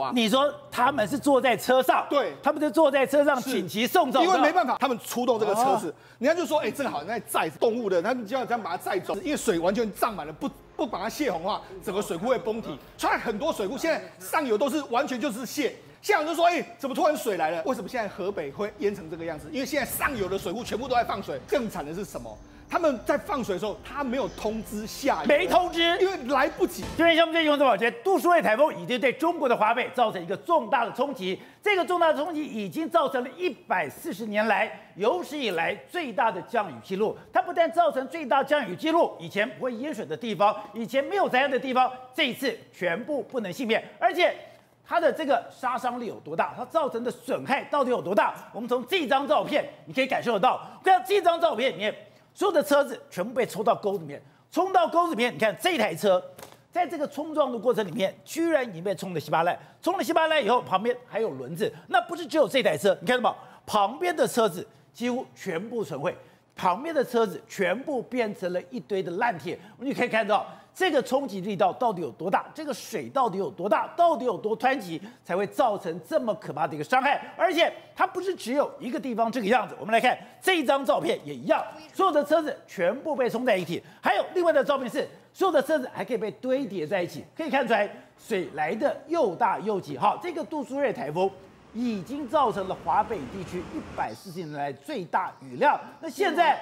啊。你说他们是坐在车上，对，他们是坐在车上紧急送走，因为没办法，他们出动这个车子，人家就说，哎，这个好像在载动物的，他们就要这样把它载走，因为水完全涨满了，不不把它泄洪的话，整个水库会崩体。所以很多水库现在上游都是完全就是泄。现场就说，哎，怎么突然水来了？为什么现在河北会淹成这个样子？因为现在上游的水库全部都在放水。更惨的是什么？他们在放水的时候，他没有通知下游，没通知，因为来不及。这边项目最新闻，宝杰，杜苏芮台风已经对中国的华北造成一个重大的冲击。这个重大的冲击已经造成了一百四十年来有史以来最大的降雨记录。它不但造成最大降雨记录，以前不会淹水的地方，以前没有灾害的地方，这一次全部不能幸免，而且。它的这个杀伤力有多大？它造成的损害到底有多大？我们从这张照片你可以感受得到。看这张照片里面，所有的车子全部被冲到沟里面，冲到沟里面。你看这台车，在这个冲撞的过程里面，居然已经被冲得稀巴烂。冲了稀巴烂以后，旁边还有轮子。那不是只有这台车，你看到吗？旁边的车子几乎全部损毁，旁边的车子全部变成了一堆的烂铁。我们就可以看到。这个冲击力道到底有多大？这个水到底有多大？到底有多湍急才会造成这么可怕的一个伤害？而且它不是只有一个地方这个样子。我们来看这一张照片也一样，所有的车子全部被冲在一起。还有另外的照片是，所有的车子还可以被堆叠在一起，可以看出来水来的又大又急。好，这个杜苏芮台风。已经造成了华北地区一百四十年来最大雨量。那现在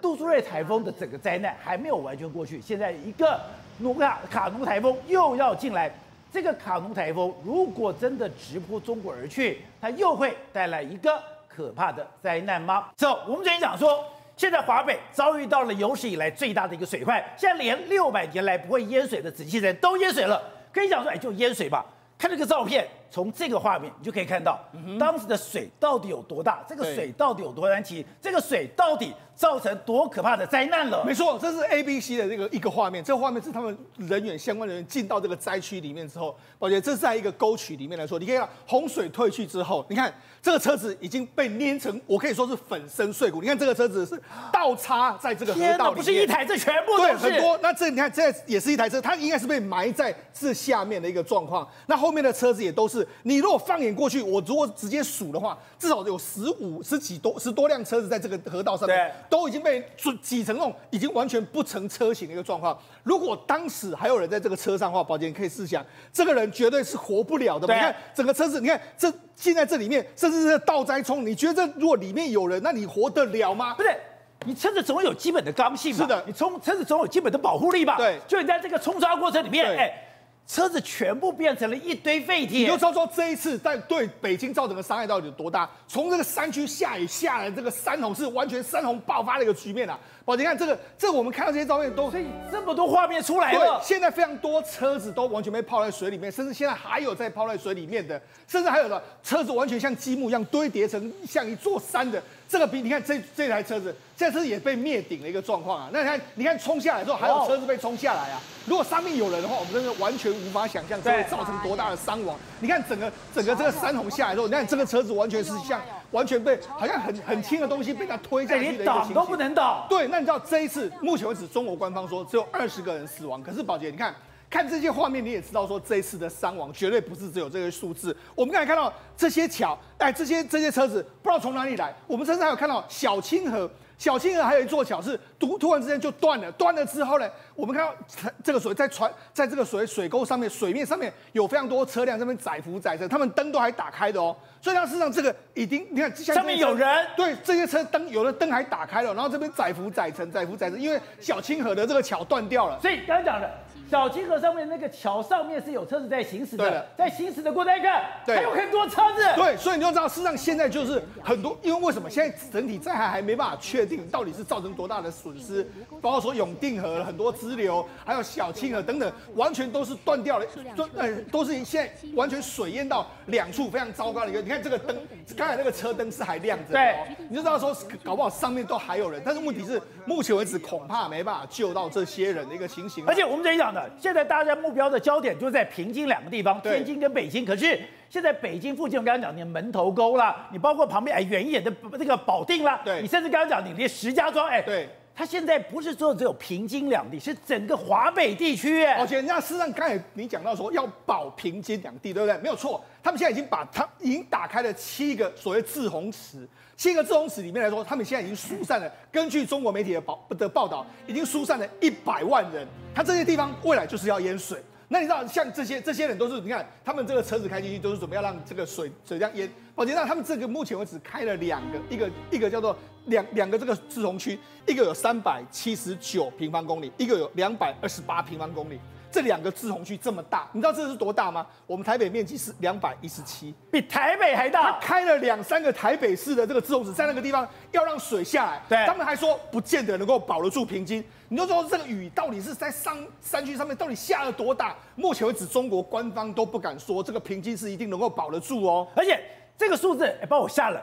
杜苏芮台风的整个灾难还没有完全过去，现在一个努卡卡努台风又要进来。这个卡努台风如果真的直扑中国而去，它又会带来一个可怕的灾难吗？走，我们之前讲说，现在华北遭遇到了有史以来最大的一个水患，现在连六百年来不会淹水的紫禁城都淹水了。可以讲说，哎，就淹水吧。看这个照片。从这个画面，你就可以看到当时的水到底有多大，这个水到底有多难骑，这个水到底造成多可怕的灾难了。没错，这是 ABC 的这个一个画面，这个画面是他们人员相关人员进到这个灾区里面之后，宝杰，这是在一个沟渠里面来说，你可以看洪水退去之后，你看这个车子已经被捏成，我可以说是粉身碎骨。你看这个车子是倒插在这个河道里面，不是一台，这全部都是对很多。那这你看，这也是一台车，它应该是被埋在这下面的一个状况。那后面的车子也都是，你如果放。眼过去，我如果直接数的话，至少有十五、十几多、十多辆车子在这个河道上面，都已经被挤成那种已经完全不成车型的一个状况。如果当时还有人在这个车上的话，宝杰你可以试想，这个人绝对是活不了的。你看整个车子，你看这现在这里面，甚至是倒栽葱，你觉得这如果里面有人，那你活得了吗？不是，你车子总有基本的刚性嘛？是的，你冲车子总有基本的保护力吧？对，就你在这个冲刷过程里面，哎。车子全部变成了一堆废铁，你就知道说这一次在对北京造成的伤害到底有多大。从这个山区下雨下来，这个山洪是完全山洪爆发的一个局面啊！宝杰，你看这个，这个我们看到这些照片都，所以这么多画面出来了。对，现在非常多车子都完全被泡在水里面，甚至现在还有在泡在水里面的，甚至还有的车子完全像积木一样堆叠成像一座山的。这个比你看这这台车子，这台车子也被灭顶的一个状况啊！那你看，你看冲下来之后，还有车子被冲下来啊！如果上面有人的话，我们真的完全无法想象这会造成多大的伤亡。你看整个整个这个山洪下来之后，你看这个车子完全是像完全被好像很很轻的东西被他推下去的一个情形。倒都不能倒。对，那你知道这一次目前为止，中国官方说只有二十个人死亡，可是宝杰，你看。看这些画面，你也知道说这一次的伤亡绝对不是只有这个数字。我们刚才看到这些桥，哎，这些这些车子不知道从哪里来。我们甚至还有看到小清河，小清河还有一座桥是突突然之间就断了，断了之后呢，我们看到这个水在船，在这个水水沟上面，水面上面有非常多车辆在那边载浮载沉，他们灯都还打开的哦。所以它事实上这个已经，你看下面有人，对，这些车灯有的灯还打开了，然后这边载浮载沉，载浮载沉，因为小清河的这个桥断掉了。所以刚才讲的。小清河上面那个桥上面是有车子在行驶的，在行驶的过程一看，还有很多车子。对，所以你就知道，事实上现在就是很多，因为为什么现在整体灾害还没办法确定到底是造成多大的损失，包括说永定河很多支流，还有小清河等等，完全都是断掉了，都呃都是现在完全水淹到两处非常糟糕的一个。你看这个灯，刚才那个车灯是还亮着，对，你就知道说搞不好上面都还有人，但是问题是目前为止恐怕没办法救到这些人的一个情形。而且我们这里讲的。现在大家目标的焦点就在平津两个地方，天津跟北京。可是现在北京附近，我刚刚讲你门头沟啦，你包括旁边哎远一点的这个保定啦，对，你甚至刚刚讲你连石家庄哎，对，它现在不是说只有平津两地，是整个华北地区。而且那事实上刚才你讲到说要保平津两地，对不对？没有错，他们现在已经把它已经打开了七个所谓滞洪池，七个滞洪池里面来说，他们现在已经疏散了。根据中国媒体的报的报道，已经疏散了一百万人。它这些地方未来就是要淹水。那你知道，像这些这些人都是，你看他们这个车子开进去，都是准备要让这个水水这样淹。宝杰，那他们这个目前为止开了两个，一个一个叫做两两个这个滞洪区，一个有三百七十九平方公里，一个有两百二十八平方公里。这两个滞洪区这么大，你知道这是多大吗？我们台北面积是两百一十七，比台北还大。他开了两三个台北市的这个自洪池，在那个地方要让水下来，对，他们还说不见得能够保得住平津。你就说这个雨到底是在上山区上面到底下了多大？目前为止，中国官方都不敢说这个平津是一定能够保得住哦。而且这个数字也把我吓了。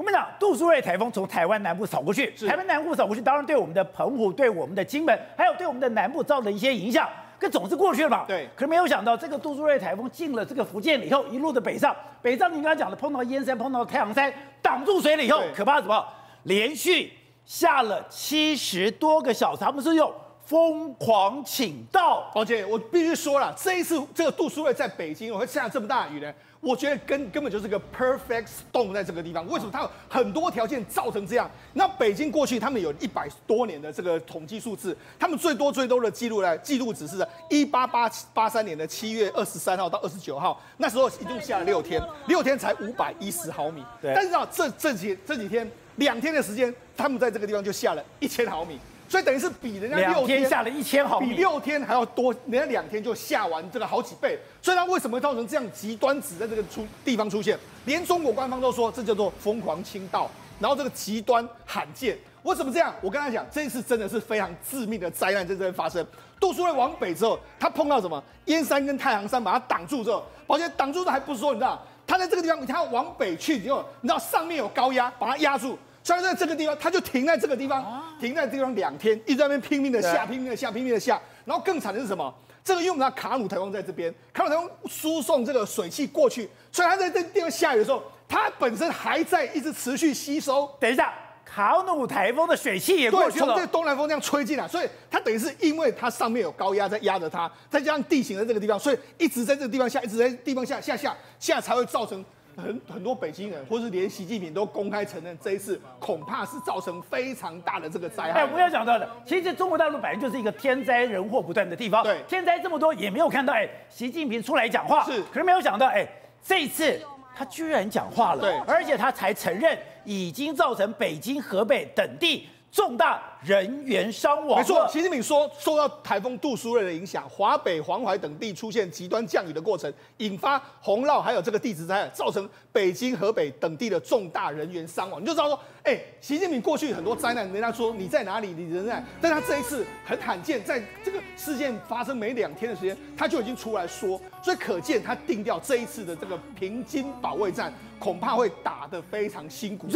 我们讲杜苏芮台风从台湾南部扫过去，台湾南部扫过去，当然对我们的澎湖、对我们的金门，还有对我们的南部造成一些影响。可总是过去了嘛？对。可是没有想到，这个杜苏芮台风进了这个福建以后，一路的北上，北上你刚刚讲的，碰到燕山，碰到太阳山，挡住水了以后，可怕什么？连续下了七十多个小时，他们是用疯狂请到。宝杰，我必须说了，这一次这个杜苏芮在北京会下这么大雨呢？我觉得根根本就是个 perfect storm 在这个地方，为什么它有很多条件造成这样？那北京过去他们有一百多年的这个统计数字，他们最多最多的记录呢记录只是一八八八三年的七月二十三号到二十九号，那时候一共下了六天，六天才五百一十毫米。对。但是啊，这这几这几天两天的时间，他们在这个地方就下了一千毫米。所以等于是比人家六天，天下了一千毫米，比六天还要多，人家两天就下完这个好几倍。所以它为什么会造成这样极端值在这个出地方出现？连中国官方都说这叫做疯狂倾倒，然后这个极端罕见。为什么这样？我跟他讲，这一次真的是非常致命的灾难在这边发生。杜苏芮往北之后，他碰到什么？燕山跟太行山把它挡住之后，而且挡住的还不是说，你知道，他在这个地方，他往北去以后，你知道上面有高压把它压住。所以在这个地方，它就停在这个地方，停在这个地方两天，一直在那边拼命的下，拼命的下，拼命的下。然后更惨的是什么？这个因为我们卡努台风在这边，卡努台风输送这个水汽过去，所以它在这地方下雨的时候，它本身还在一直持续吸收。等一下，卡努台风的水汽也过去了，从这个东南风这样吹进来，所以它等于是因为它上面有高压在压着它，再加上地形在这个地方，所以一直在这个地方下，一直在地方下下下下才会造成。很很多北京人，或是连习近平都公开承认，这一次恐怕是造成非常大的这个灾害。哎，我要讲到的，其实中国大陆本来就是一个天灾人祸不断的地方。对，天灾这么多，也没有看到哎，习近平出来讲话。是，可是没有想到哎，这一次他居然讲话了。对，而且他才承认已经造成北京、河北等地。重大人员伤亡。没错，习近平说，受到台风杜苏芮的影响，华北、黄淮等地出现极端降雨的过程，引发洪涝，还有这个地质灾害，造成北京、河北等地的重大人员伤亡。你就知道说，哎，习近平过去很多灾难，人家说你在哪里，你人在，但他这一次很罕见，在这个事件发生没两天的时间，他就已经出来说，所以可见他定调这一次的这个平津保卫战，恐怕会打得非常辛苦。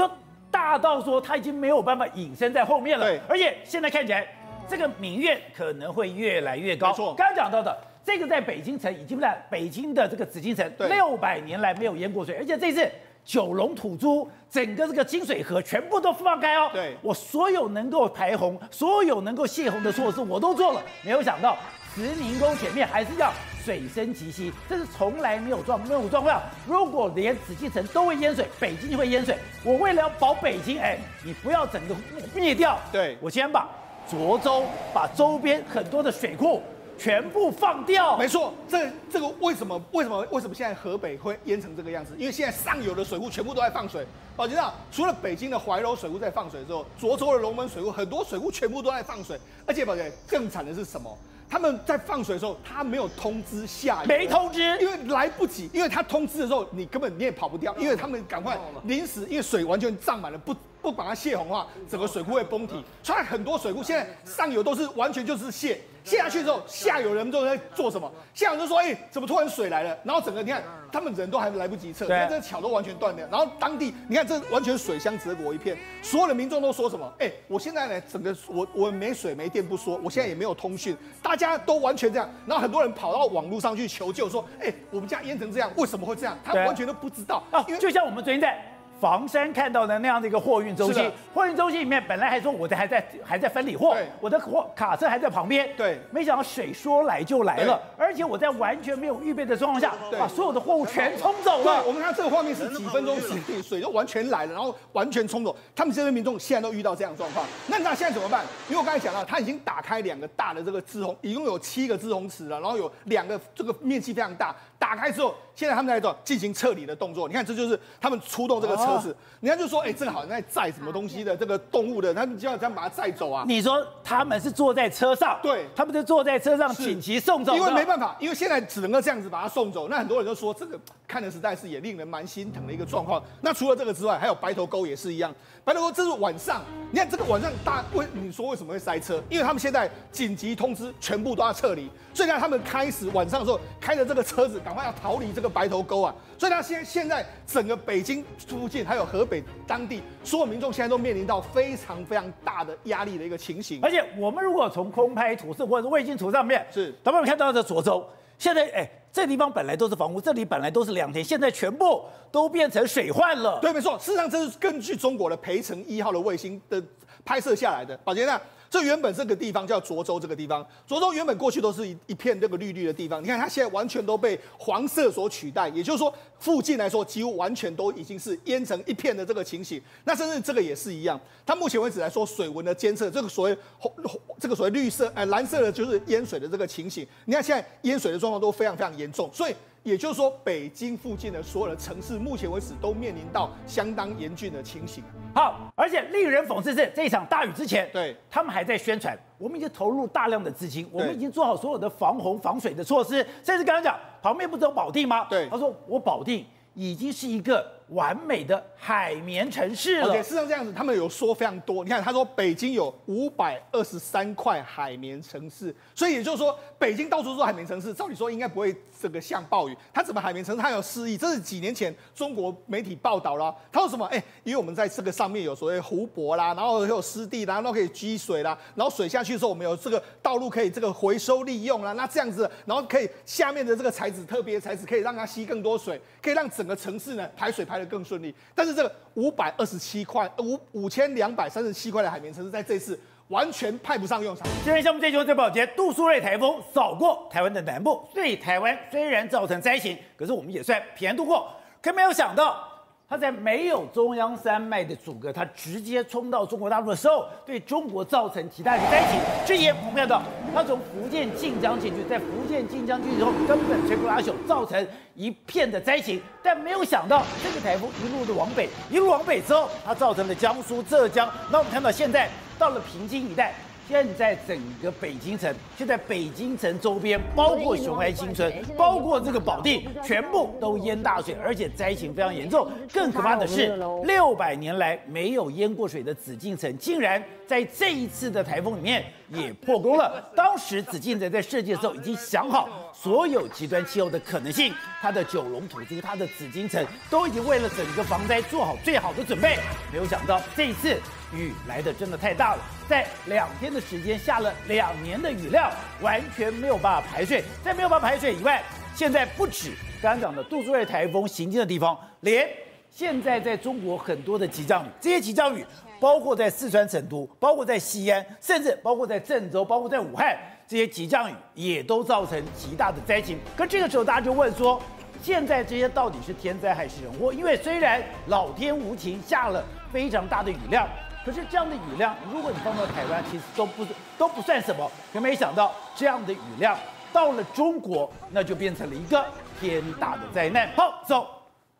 大到说他已经没有办法隐身在后面了，对，而且现在看起来这个民怨可能会越来越高。没错，刚刚讲到的这个在北京城已经在北京的这个紫禁城，六百年来没有淹过水，而且这次九龙吐珠，整个这个金水河全部都放开哦。对，我所有能够排洪、所有能够泄洪的措施我都做了，没有想到慈宁宫前面还是要。水深及膝，这是从来没有状没有状况。如果连紫禁城都会淹水，北京就会淹水。我为了要保北京，哎，你不要整个灭掉。对，我先把涿州、把周边很多的水库全部放掉。没错，这这个为什么为什么为什么现在河北会淹成这个样子？因为现在上游的水库全部都在放水。宝杰啊，除了北京的怀柔水库在放水之后，涿州的龙门水库很多水库全部都在放水。而且宝杰更惨的是什么？他们在放水的时候，他没有通知下游，没通知，因为来不及，因为他通知的时候，你根本你也跑不掉，因为他们赶快临时，因为水完全涨满了，不不把它泄洪的话，整个水库会崩体。所以很多水库现在上游都是完全就是泄。泄下去之后，下游人们都在做什么？下游就说：“哎、欸，怎么突然水来了？”然后整个你看，他们人都还来不及撤，连这个桥都完全断掉。然后当地你看，这完全水乡泽国一片，所有的民众都说什么？哎、欸，我现在呢，整个我我没水没电不说，我现在也没有通讯，大家都完全这样。然后很多人跑到网络上去求救，说：“哎、欸，我们家淹成这样，为什么会这样？”他完全都不知道啊，因为就像我们昨天在。房山看到的那样的一个货运中心。货运中心里面本来还说我的还在还在分理货，我的货卡车还在旁边。对，没想到水说来就来了，而且我在完全没有预备的状况下，把所有的货物全冲走了。对，我们看这个画面是几分钟时间，水就完全来了，然后完全冲走。他们这边民众现在都遇到这样的状况，那那现在怎么办？因为我刚才讲到，他已经打开两个大的这个滞洪，一共有七个滞洪池了，然后有两个这个面积非常大，打开之后。现在他们在做进行撤离的动作，你看这就是他们出动这个车子，哦、人家就说，哎、欸，这个好像在载什么东西的，这个动物的，他们就要这样把它载走啊。你说他们是坐在车上，对，他们就坐在车上紧急送走，因为没办法，因为现在只能够这样子把它送走。那很多人都说这个看的实在是也令人蛮心疼的一个状况。那除了这个之外，还有白头沟也是一样，白头沟这是晚上，你看这个晚上大为你说为什么会塞车？因为他们现在紧急通知全部都要撤离，所以呢他们开始晚上的时候开着这个车子赶快要逃离这个白头沟啊。所以，他现现在整个北京附近，还有河北当地，所有民众现在都面临到非常非常大的压力的一个情形。而且，我们如果从空拍图是或者是卫星图上面，是，咱们看到的涿州，现在哎，这地方本来都是房屋，这里本来都是良田，现在全部都变成水患了。对，没错，事实上这是根据中国的培城一号的卫星的拍摄下来的。宝杰，呢。这原本这个地方叫涿州，这个地方涿州原本过去都是一一片这个绿绿的地方，你看它现在完全都被黄色所取代，也就是说附近来说几乎完全都已经是淹成一片的这个情形。那甚至这个也是一样，它目前为止来说水文的监测，这个所谓红这个所谓绿色哎蓝色的就是淹水的这个情形。你看现在淹水的状况都非常非常严重，所以。也就是说，北京附近的所有的城市，目前为止都面临到相当严峻的情形。好，而且令人讽刺是，这一场大雨之前，对，他们还在宣传，我们已经投入大量的资金，我们已经做好所有的防洪防水的措施，甚至刚刚讲旁边不是有保定吗？对，他说我保定。已经是一个完美的海绵城市了。OK，事实上这样子，他们有说非常多。你看，他说北京有五百二十三块海绵城市，所以也就是说，北京到处都是海绵城市，照理说应该不会这个像暴雨。它怎么海绵城市？它有诗意。这是几年前中国媒体报道了。他说什么？哎，因为我们在这个上面有所谓湖泊啦，然后还有湿地啦，然后可以积水啦，然后水下去的时候，我们有这个道路可以这个回收利用啦。那这样子，然后可以下面的这个材质特别材质可以让它吸更多水，可以让。整个城市呢，排水排开得更顺利，但是这个五百二十七块五五千两百三十七块的海绵城市，在这次完全派不上用场。今天项目这就这宝杰，杜苏芮台风扫过台湾的南部，对台湾虽然造成灾情，可是我们也算平安度过。可没有想到。他在没有中央山脉的阻隔，他直接冲到中国大陆的时候，对中国造成极大的灾情。之前我们看到，他从福建晋江进去，在福建晋江进去之后，根本摧枯拉朽，造成一片的。灾情。但没有想到，这个台风一路的往北，一路往北之后，它造成了江苏、浙江。那我们看到现在到了平津一带。现在整个北京城，就在北京城周边，包括雄安新村，包括这个保定，全部都淹大水，而且灾情非常严重。更可怕的是，六百年来没有淹过水的紫禁城，竟然在这一次的台风里面也破功了。当时紫禁城在设计的时候已经想好所有极端气候的可能性，它的九龙吐珠，它的紫禁城都已经为了整个防灾做好最好的准备。没有想到这一次。雨来的真的太大了，在两天的时间下了两年的雨量，完全没有办法排水。在没有办法排水以外，现在不止刚刚讲的杜苏芮台风行进的地方，连现在在中国很多的急降雨，这些急降雨包括在四川成都，包括在西安，甚至包括在郑州，包括在武汉，这些急降雨也都造成极大的灾情。可这个时候大家就问说，现在这些到底是天灾还是人祸？因为虽然老天无情，下了非常大的雨量。可是这样的雨量，如果你放到台湾，其实都不都不算什么。可没想到，这样的雨量到了中国，那就变成了一个天大的灾难。好，走。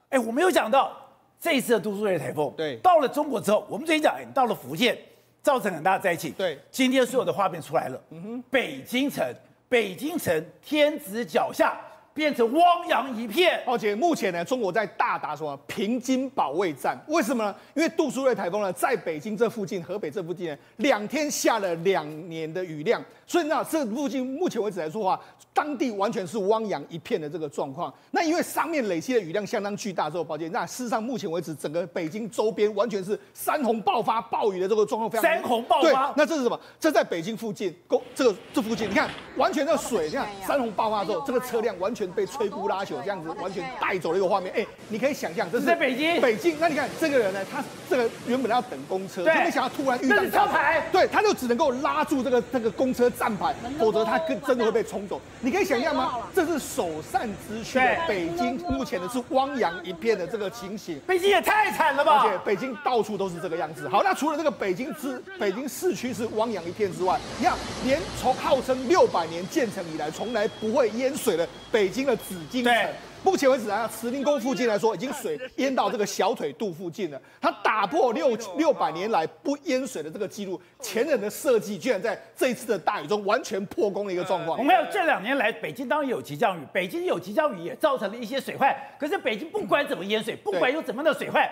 哎，我没有想到这一次的都苏芮台风，对，到了中国之后，我们最近讲，哎，到了福建，造成很大的灾情。对，今天所有的画面出来了。嗯哼，北京城，北京城天子脚下。变成汪洋一片，而且目前呢，中国在大打什么平津保卫战？为什么呢？因为杜苏芮台风呢，在北京这附近、河北这附近呢，两天下了两年的雨量，所以呢，这附近目前为止来说的话，当地完全是汪洋一片的这个状况。那因为上面累积的雨量相当巨大之后，抱歉，那事实上目前为止，整个北京周边完全是山洪爆发、暴雨的这个状况非常。山洪爆发？那这是什么？这在北京附近，公这个这附近，你看，完全的水，你看山洪爆发之后，这个车辆完全。全被摧枯拉朽这样子完全带走了一个画面。哎，你可以想象，这是在北京。北京，那你看这个人呢，他这个原本要等公车，对，没想到突然遇到车牌，对，他就只能够拉住这个这个公车站牌，否则他跟真的会被冲走。你可以想象吗？这是首善之区，北京目前的是汪洋一片的这个情形。北京也太惨了吧！而且北京到处都是这个样子。好，那除了这个北京之北京市区是汪洋一片之外，你看，连从号称六百年建成以来从来不会淹水的北京的紫禁城，目前为止啊，慈宁宫附近来说，已经水淹到这个小腿肚附近了。它打破六六百年来不淹水的这个记录，前人的设计居然在这一次的大雨中完全破功的一个状况。我们还有这两年来，北京当然有急降雨，北京有急降雨也造成了一些水患。可是北京不管怎么淹水，不管有怎么样的水患。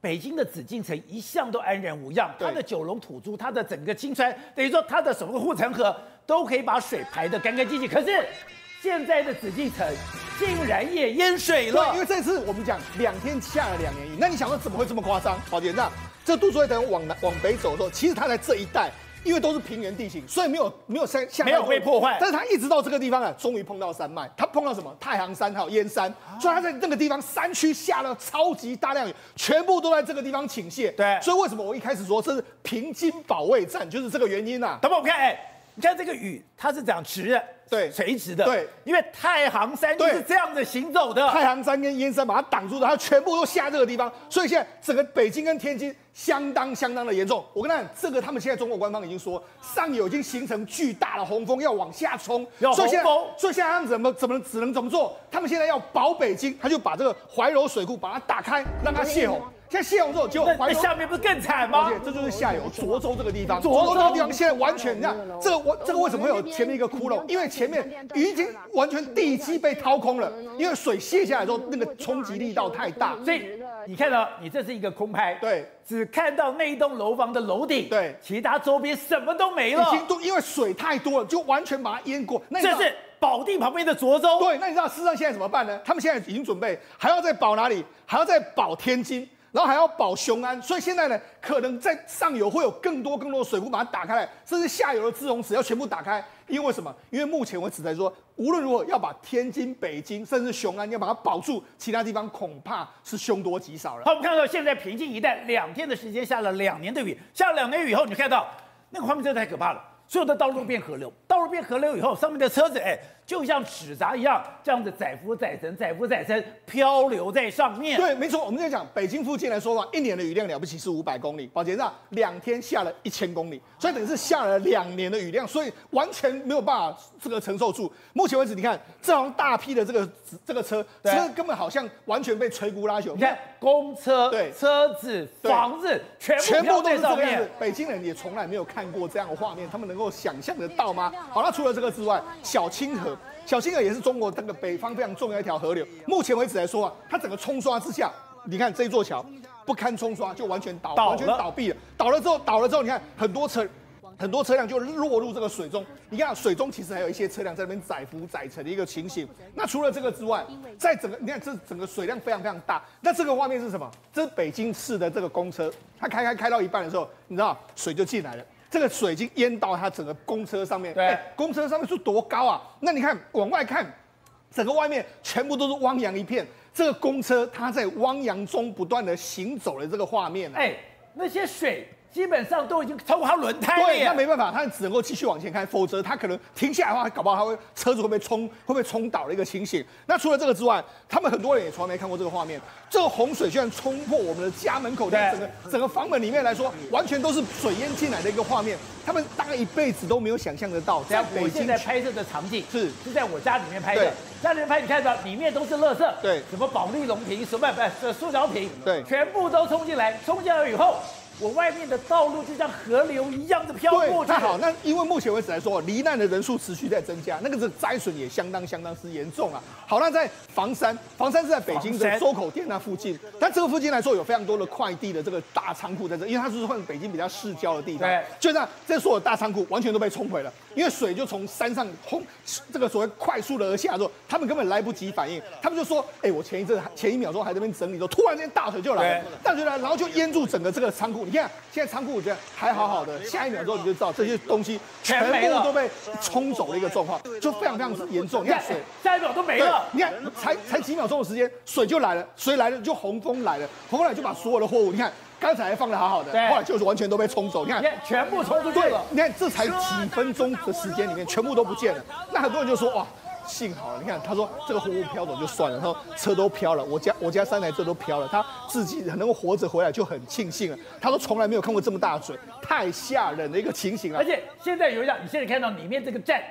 北京的紫禁城一向都安然无恙，它的九龙土珠，它的整个青川，等于说它的什么护城河都可以把水排得干干净净。可是现在的紫禁城竟然也淹水了，对，因为这次我们讲两天下了两年雨，那你想说怎么会这么夸张？宝杰，那这杜苏芮等往南往北走的时候，其实他在这一带。因为都是平原地形，所以没有没有山下没有被破坏。但是他一直到这个地方啊，终于碰到山脉，他碰到什么？太行山还有燕山，所以他在那个地方山区下了超级大量雨，全部都在这个地方倾泻。对，所以为什么我一开始说这是平津保卫战，就是这个原因啊。等我们看，哎，你看这个雨，它是这样直的。对，垂直的。对，因为太行山就是这样子行走的。太行山跟燕山把它挡住的，它全部都下这个地方，所以现在整个北京跟天津相当相当的严重。我跟他讲，这个他们现在中国官方已经说，上游已经形成巨大的洪峰，要往下冲。要洪峰。所以现在他们怎么怎么只能怎么做？他们现在要保北京，他就把这个怀柔水库把它打开，让它泄洪。现在泄洪之后，结果那下面不是更惨吗？而且这就是下游涿州这个地方，涿州这个地方现在完全，你看这个我这个为什么会有前面一个窟窿？因为前面已经完全地基被掏空了，因为水泄下来之后，那个冲击力道太大。所以你看到，你这是一个空拍，对，只看到那一栋楼房的楼顶，对，其他周边什么都没了，已经都因为水太多了，就完全把它淹过。那这是保定旁边的涿州，对，那你知道事实上现在怎么办呢？他们现在已经准备还要再保哪里？还要再保天津。然后还要保雄安，所以现在呢，可能在上游会有更多更多的水库把它打开来，甚至下游的滞洪池要全部打开。因为什么？因为目前为止来说，无论如何要把天津、北京，甚至雄安要把它保住，其他地方恐怕是凶多吉少了。好，我们看到现在平津一带两天的时间下了两年的雨，下了两年雨以后，你看到那个画面真的太可怕了，所有的道路变河流，道路变河流以后，上面的车子哎。就像纸扎一样，这样子载浮载沉，载浮载沉，漂流在上面。对，没错。我们在讲北京附近来说的话，一年的雨量了不起是五百公里，保洁站两天下了一千公里，所以等于是下了两年的雨量，所以完全没有办法这个承受住。目前为止，你看这样大批的这个这个车，车根本好像完全被摧枯拉朽。你看公车、对车子、房子，全全部都是这个样子。北京人也从来没有看过这样的画面，他们能够想象得到吗？好，那除了这个之外，小清河。小清河也是中国这个北方非常重要一条河流。目前为止来说啊，它整个冲刷之下，你看这一座桥不堪冲刷，就完全倒，完全倒闭了。倒了之后，倒了之后，你看很多车，很多车辆就落入这个水中。你看水中其实还有一些车辆在那边载浮载沉的一个情形。那除了这个之外，在整个你看这整个水量非常非常大。那这个画面是什么？这是北京市的这个公车，它开开开到一半的时候，你知道水就进来了。这个水已经淹到它整个公车上面，对，公车上面是多高啊？那你看往外看，整个外面全部都是汪洋一片。这个公车它在汪洋中不断的行走的这个画面，哎，那些水。基本上都已经超过它轮胎了，对，那没办法，它只能够继续往前开，否则它可能停下来的话，搞不好它会车子会被冲，会被冲倒的一个情形。那除了这个之外，他们很多人也从来没看过这个画面，这个洪水居然冲破我们的家门口，在整个整个房门里面来说，完全都是水淹进来的一个画面，他们大概一辈子都没有想象得到。像我现在拍摄的场景是是在我家里面拍的，家里面拍，你看到里面都是垃圾，对，什么保利龙瓶，什么不是塑胶瓶，对，全部都冲进来，冲进来以后。我外面的道路就像河流一样的飘过去。那好，那因为目前为止来说，罹难的人数持续在增加，那个是灾损也相当相当之严重啊。好，那在房山，房山是在北京的周口店那附近，但这个附近来说有非常多的快递的这个大仓库在这，因为它是算北京比较市郊的地方。对，就这样，这所有大仓库完全都被冲毁了。因为水就从山上轰，这个所谓快速的而下之后，他们根本来不及反应，他们就说：“哎，我前一阵前一秒钟还在那边整理的时候，突然间大水就来了，大水来，然后就淹住整个这个仓库。你看现在仓库我觉得还好好的，下一秒钟你就知道这些东西全部都被冲走的一个状况，就非常非常之严重。你看水下一秒都没了，你看才才几秒钟的时间，水就来了，水来了就洪峰来了，洪峰来就把所有的货物，你看。刚才还放的好好的，后来就是完全都被冲走。你看，全部冲出去了。你看，这才几分钟的时间里面，全部都不见了。那很多人就说：哇，幸好了。你看，他说这个货物飘走就算了，他说车都飘了，我家我家三台车都飘了，他自己能够活着回来就很庆幸了。他说从来没有看过这么大的水，太吓人的一个情形了。而且现在有一辆，你现在看到里面这个站。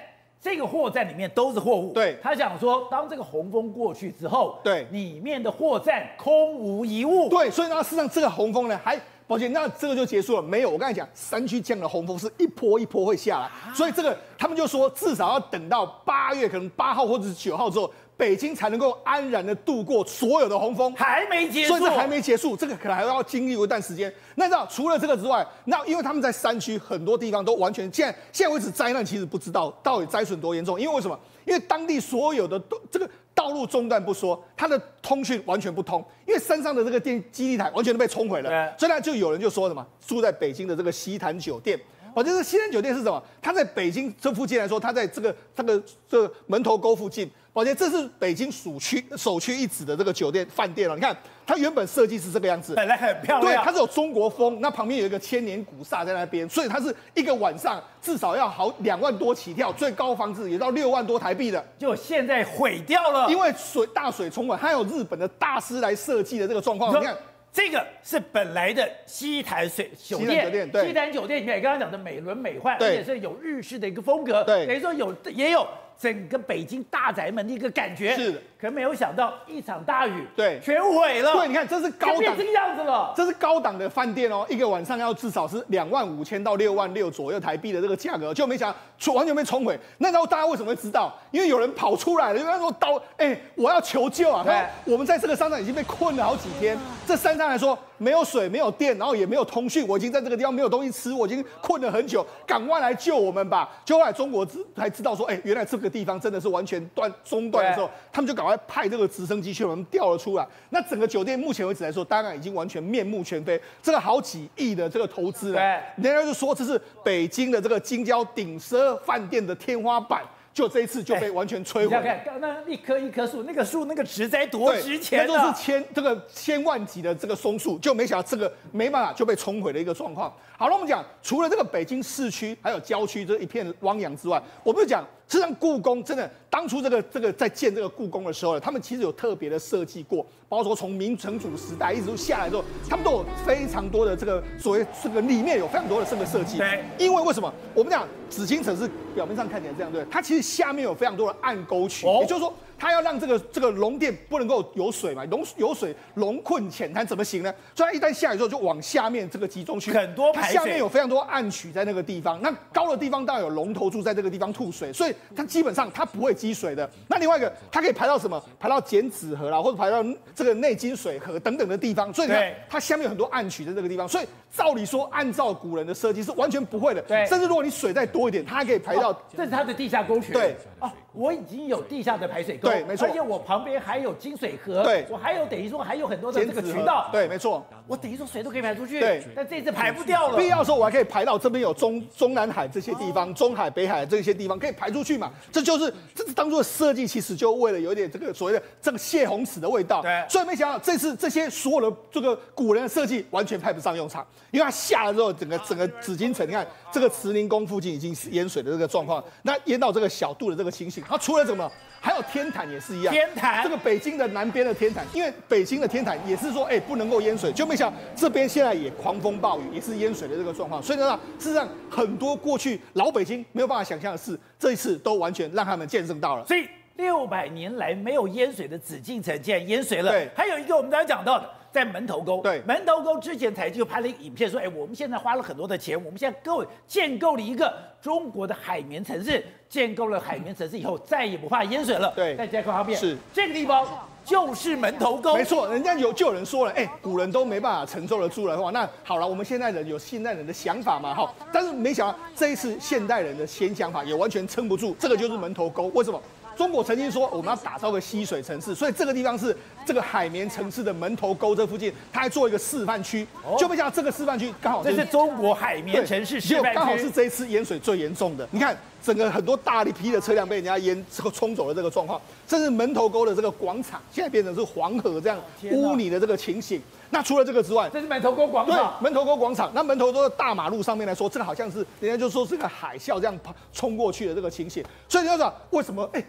这个货站里面都是货物。对，他想说，当这个洪峰过去之后，对，里面的货站空无一物。对，所以呢，事实上这个洪峰呢，还，抱歉，那这个就结束了。没有，我刚才讲，山区这样的洪峰是一波一波会下来，啊、所以这个他们就说，至少要等到八月，可能八号或者是九号之后。北京才能够安然的度过所有的洪峰，还没结束，所以这还没结束，这个可能还要经历一段时间。那你知道，除了这个之外，那因为他们在山区很多地方都完全现在现在为止灾难其实不知道到底灾损多严重，因为为什么？因为当地所有的都这个道路中断不说，它的通讯完全不通，因为山上的这个电基地台完全都被冲毁了。所以呢，就有人就说什么住在北京的这个西坛酒店。哦，就是西坛酒店是什么？它在北京这附近来说，它在这个这个这个门头沟附近。而且这是北京首屈首屈一指的这个酒店饭店了。你看，它原本设计是这个样子，本来很漂亮，对，它是有中国风。那旁边有一个千年古刹在那边，所以它是一个晚上至少要好两万多起跳，最高房子也到六万多台币的。就现在毁掉了，因为水大水冲完，还有日本的大师来设计的这个状况。你看，这个是本来的西坛水酒店，酒店对，西坛酒店里面刚刚讲的美轮美奂，对而且是有日式的一个风格，对，等于说有也有。整个北京大宅门的一个感觉，是的，可没有想到一场大雨，对，全毁了。对，你看这是高档这个样子了，这是高档的饭店哦，一个晚上要至少是两万五千到六万六左右台币的这个价格，就没想到完全被冲毁。那时候大家为什么会知道？因为有人跑出来了，因为他说刀，哎，我要求救啊！对，我们在这个商场已经被困了好几天，这山上来说没有水、没有电，然后也没有通讯，我已经在这个地方没有东西吃，我已经困了很久，赶快来救我们吧！就后来中国知才知道说，哎，原来这个地方真的是完。全断中断的时候，他们就赶快派这个直升机去把他们调了出来。那整个酒店目前为止来说，当然已经完全面目全非。这个好几亿的这个投资了，人家就说这是北京的这个京郊顶奢饭店的天花板。就这一次就被完全摧毁。你看，刚刚一棵一棵树，那个树那个植栽多值钱，那都是千这个千万级的这个松树，就没想到这个没办法就被冲毁的一个状况。好了，我们讲除了这个北京市区还有郊区这一片汪洋之外，我们讲，实际上故宫真的当初这个这个在建这个故宫的时候呢，他们其实有特别的设计过，包括说从明成祖时代一直都下来之后，他们都有非常多的这个所谓这个里面有非常多的这个设计。对，因为为什么？我们讲紫禁城是表面上看起来这样，对，它其实下面有非常多的暗沟渠，也就是说。他要让这个这个龙殿不能够有水嘛，龙有水龙困浅滩怎么行呢？所以它一旦下雨之后就往下面这个集中区，很多排水，下面有非常多暗渠在那个地方。那高的地方当然有龙头柱在这个地方吐水，所以它基本上它不会积水的。那另外一个，它可以排到什么？排到剪纸河啦，或者排到这个内金水河等等的地方。所以你看它下面有很多暗渠在这个地方。所以照理说，按照古人的设计是完全不会的。对，甚至如果你水再多一点，它还可以排到。哦，这是它的地下沟渠。对。哦，我已经有地下的排水沟，对，没错，而且我旁边还有金水河，对，我还有等于说还有很多的这个渠道，对，没错，我等于说水都可以排出去，对，但这次排不掉了。必要的时候我还可以排到这边有中中南海这些地方，中海、北海这些地方可以排出去嘛？这就是这是当初的设计，其实就为了有一点这个所谓的这个泄洪池的味道，对。所以没想到这次这些所有的这个古人的设计完全派不上用场，因为它下了之后，整个整个紫禁城，你看这个慈宁宫附近已经是淹水的这个状况，那淹到这个小肚的这个情形，它除了什么？还有天坛也是一样，天坛这个北京的南边的天坛，因为北京的天坛也是说，哎，不能够淹水，就没想到这边现在也狂风暴雨，也是淹水的这个状况。所以呢，事实上很多过去老北京没有办法想象的事，这一次都完全让他们见证到了。所以六百年来没有淹水的紫禁城竟然淹水了。对，还有一个我们刚才讲到的。在门头沟，对，门头沟之前台就拍了一个影片，说，哎，我们现在花了很多的钱，我们现在构建构了一个中国的海绵城市，建构了海绵城市以后，再也不怕淹水了。对，再加个方便，是这个地方就是门头沟。没错，人家有就有人说了，哎，古人都没办法承受得住的话，那好了，我们现代人有现代人的想法嘛，哈。但是没想到这一次现代人的新想法也完全撑不住，这个就是门头沟。为什么？中国曾经说我们要打造个吸水城市，所以这个地方是这个海绵城市的门头沟这附近，它还做一个示范区，就没想到这个示范区刚好、就是、这是中国海绵城市示范区，刚好是这一次淹水最严重的。你看，整个很多大力批的车辆被人家淹冲走了这个状况，这是门头沟的这个广场，现在变成是黄河这样污泥的这个情形。那除了这个之外，这是门头沟广场，对，门头沟广场。那门头沟的大马路上面来说，这个好像是人家就说是个海啸这样冲过去的这个情形。所以你要说为什么？哎、欸。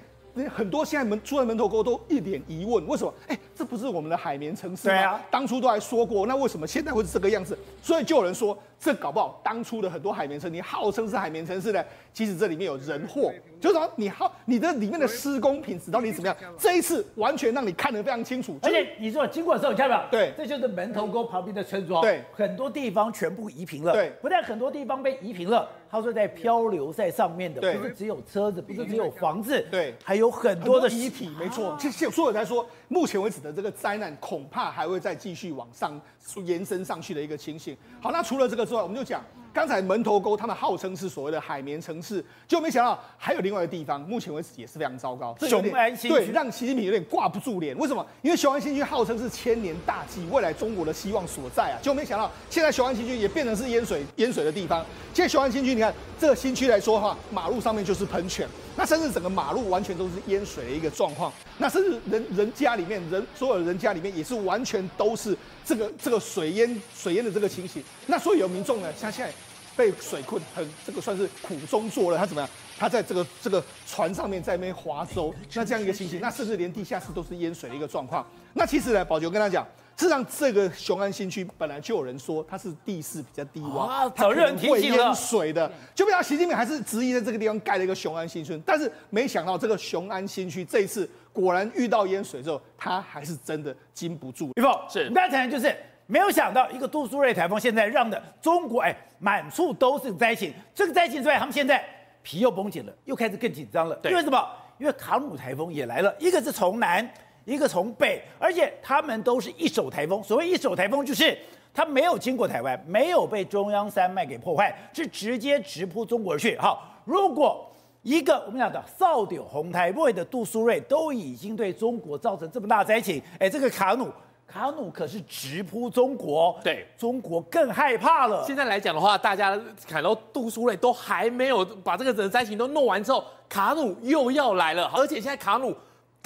很多现在门住在门头沟都一脸疑问，为什么？哎、这不是我们的海绵城市吗？对啊，当初都还说过，那为什么现在会是这个样子？所以就有人说，这搞不好当初的很多海绵城，你号称是海绵城市的，其实这里面有人祸，就是说你好，你的里面的施工品质到底怎么样？这一次完全让你看得非常清楚。而且你说经过的时候，你看到没有？对，这就是门头沟旁边的村庄，对，很多地方全部移平了，对，不但很多地方被移平了。他说，在漂流在上面的，不是只有车子，不是只有房子，对，还有很多的遗体，没错。其实所以才说，目前为止的这个灾难，恐怕还会再继续往上延伸上去的一个情形。好，那除了这个之外，我们就讲。刚才门头沟他们号称是所谓的海绵城市，就没想到还有另外一个地方，目前为止也是非常糟糕。雄安新区对，让习近平有点挂不住脸。为什么？因为雄安新区号称是千年大计，未来中国的希望所在啊，就没想到现在雄安新区也变成是淹水淹水的地方。现在雄安新区，你看这个新区来说的话，马路上面就是喷泉，那甚至整个马路完全都是淹水的一个状况。那甚至人人家里面人所有人家里面也是完全都是这个这个水淹水淹的这个情形。那所以有民众呢，像现在。被水困，很这个算是苦中作乐。他怎么样？他在这个这个船上面在那边划舟，那这样一个情形，那甚至连地下室都是淹水的一个状况。那其实呢，宝杰跟他讲，事实上这个雄安新区本来就有人说它是地势比较低洼，啊，早就会淹水的。就不知道习近平还是执意在这个地方盖了一个雄安新村，但是没想到这个雄安新区这一次果然遇到淹水之后，他还是真的经不住。玉凤是，刚才就是。没有想到一个杜苏芮台风，现在让的中国哎满处都是灾情。这个灾情之外，他们现在皮又绷紧了，又开始更紧张了。因为什么？因为卡努台风也来了，一个是从南，一个从北，而且他们都是一手台风。所谓一手台风，就是它没有经过台湾，没有被中央山脉给破坏，是直接直扑中国而去。好，如果一个我们讲的扫到风台尾的杜苏芮都已经对中国造成这么大灾情，哎，这个卡努。卡努可是直扑中国，对中国更害怕了。现在来讲的话，大家看到杜苏芮都还没有把这个整个灾情都弄完之后，卡努又要来了，而且现在卡努。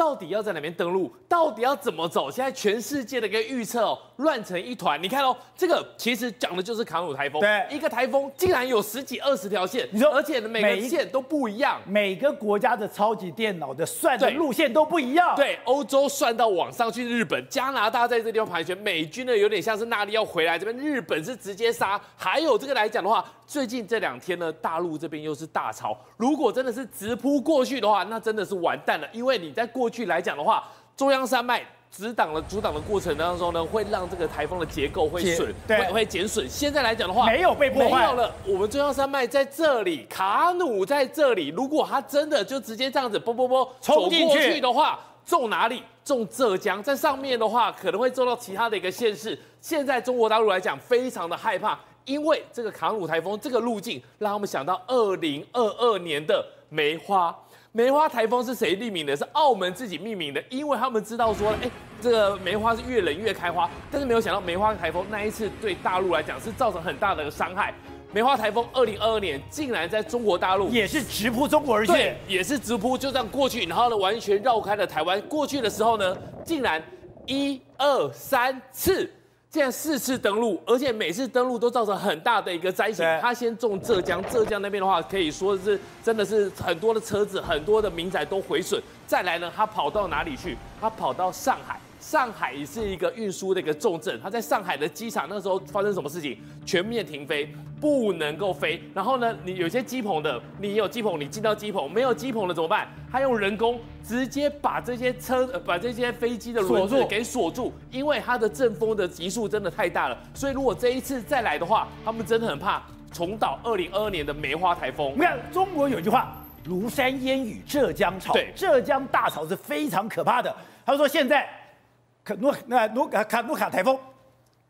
到底要在哪边登陆？到底要怎么走？现在全世界的一个预测哦，乱成一团。你看哦，这个其实讲的就是卡努台风。对，一个台风竟然有十几二十条线，你说，而且每个线都不一样，每个国家的超级电脑的算的路线都不一样。对，欧洲算到往上去日本，加拿大在这地方盘旋，美军呢有点像是纳利要回来这边，日本是直接杀。还有这个来讲的话，最近这两天呢，大陆这边又是大潮，如果真的是直扑过去的话，那真的是完蛋了，因为你在过。过去来讲的话，中央山脉阻挡了阻挡的过程当中呢，会让这个台风的结构会损，会会减损。现在来讲的话，没有被破坏，没有了。我们中央山脉在这里，卡努在这里。如果它真的就直接这样子啵啵啵冲进去的话，中哪里？中浙江，在上面的话可能会中到其他的一个县市。现在中国大陆来讲非常的害怕，因为这个卡努台风这个路径，让他们想到二零二二年的梅花。梅花台风是谁命名的？是澳门自己命名的，因为他们知道说，哎，这个梅花是越冷越开花，但是没有想到梅花台风那一次对大陆来讲是造成很大的伤害。梅花台风二零二二年竟然在中国大陆也是直扑中国而去，也是直扑，就这样过去，然后呢完全绕开了台湾。过去的时候呢，竟然一二三次。现在四次登陆，而且每次登陆都造成很大的一个灾情。他先中浙江，浙江那边的话可以说是真的是很多的车子、很多的民宅都毁损。再来呢，他跑到哪里去？他跑到上海。上海也是一个运输的一个重镇，它在上海的机场那时候发生什么事情？全面停飞，不能够飞。然后呢，你有些机棚的，你有机棚，你进到机棚；没有机棚的怎么办？他用人工直接把这些车、把这些飞机的轮子给锁住，因为它的阵风的级数真的太大了。所以如果这一次再来的话，他们真的很怕重蹈二零二二年的梅花台风。你看，中国有句话：“庐山烟雨浙江潮”，对，浙江大潮是非常可怕的。他说现在。卡努那努卡卡努卡台风，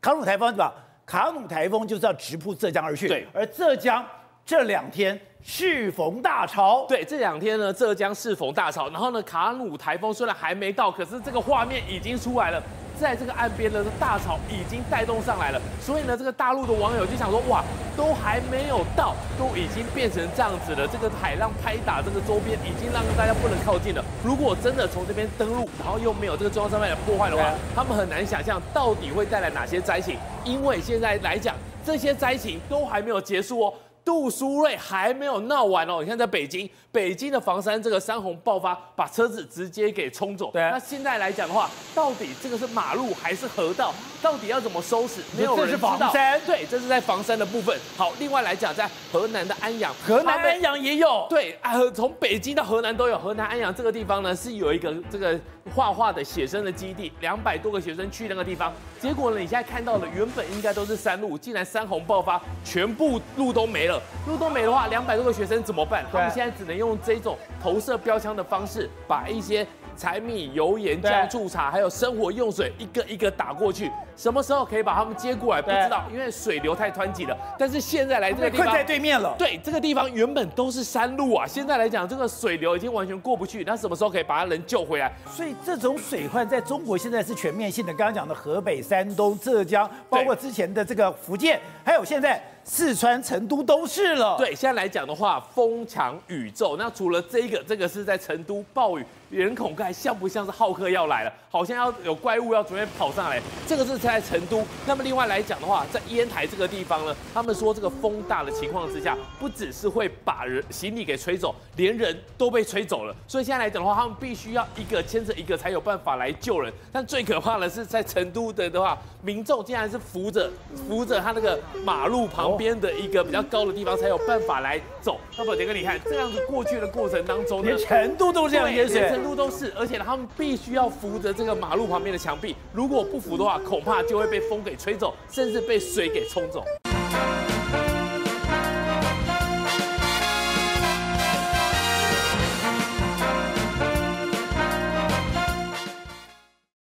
卡努台风是吧？卡努台风就是要直扑浙江而去。对，而浙江这两天适逢大潮。对，这两天呢，浙江适逢大潮。然后呢，卡努台风虽然还没到，可是这个画面已经出来了。在这个岸边的大潮已经带动上来了，所以呢，这个大陆的网友就想说，哇，都还没有到，都已经变成这样子了，这个海浪拍打这个周边，已经让大家不能靠近了。如果真的从这边登陆，然后又没有这个中央山脉的破坏的话，他们很难想象到底会带来哪些灾情，因为现在来讲，这些灾情都还没有结束哦。杜苏芮还没有闹完哦，你看在北京，北京的房山这个山洪爆发，把车子直接给冲走。对啊，那现在来讲的话，到底这个是马路还是河道？到底要怎么收拾？没有人知道。这是房山，对，这是在房山的部分。好，另外来讲，在河南的安阳，河南安阳也有。对啊，从北京到河南都有。河南安阳这个地方呢，是有一个这个画画的写生的基地，两百多个学生去那个地方。结果呢，你现在看到的原本应该都是山路，竟然山洪爆发，全部路都没了。路都没的话，两百多个学生怎么办？他们现在只能用这种投射标枪的方式，把一些柴米油盐酱醋茶，还有生活用水一个一个打过去。什么时候可以把他们接过来？不知道，因为水流太湍急了。但是现在来这个地方，困在对面了。对，这个地方原本都是山路啊，现在来讲，这个水流已经完全过不去。那什么时候可以把他人救回来？所以这种水患在中国现在是全面性的。刚刚讲的河北、山东、浙江，包括之前的这个福建，还有现在。四川成都都是了。对，现在来讲的话，风强雨骤。那除了这一个，这个是在成都暴雨，人孔盖像不像是浩克要来了？好像要有怪物要准备跑上来。这个是在成都。那么另外来讲的话，在烟台这个地方呢，他们说这个风大的情况之下，不只是会把人行李给吹走，连人都被吹走了。所以现在来讲的话，他们必须要一个牵着一个才有办法来救人。但最可怕的是在成都的的话，民众竟然是扶着扶着他那个马路旁。边的一个比较高的地方才有办法来走。那宝杰哥，你看这样子过去的过程当中呢，连成都都这样淹水，路都是，而且他们必须要扶着这个马路旁边的墙壁，如果不扶的话，恐怕就会被风给吹走，甚至被水给冲走。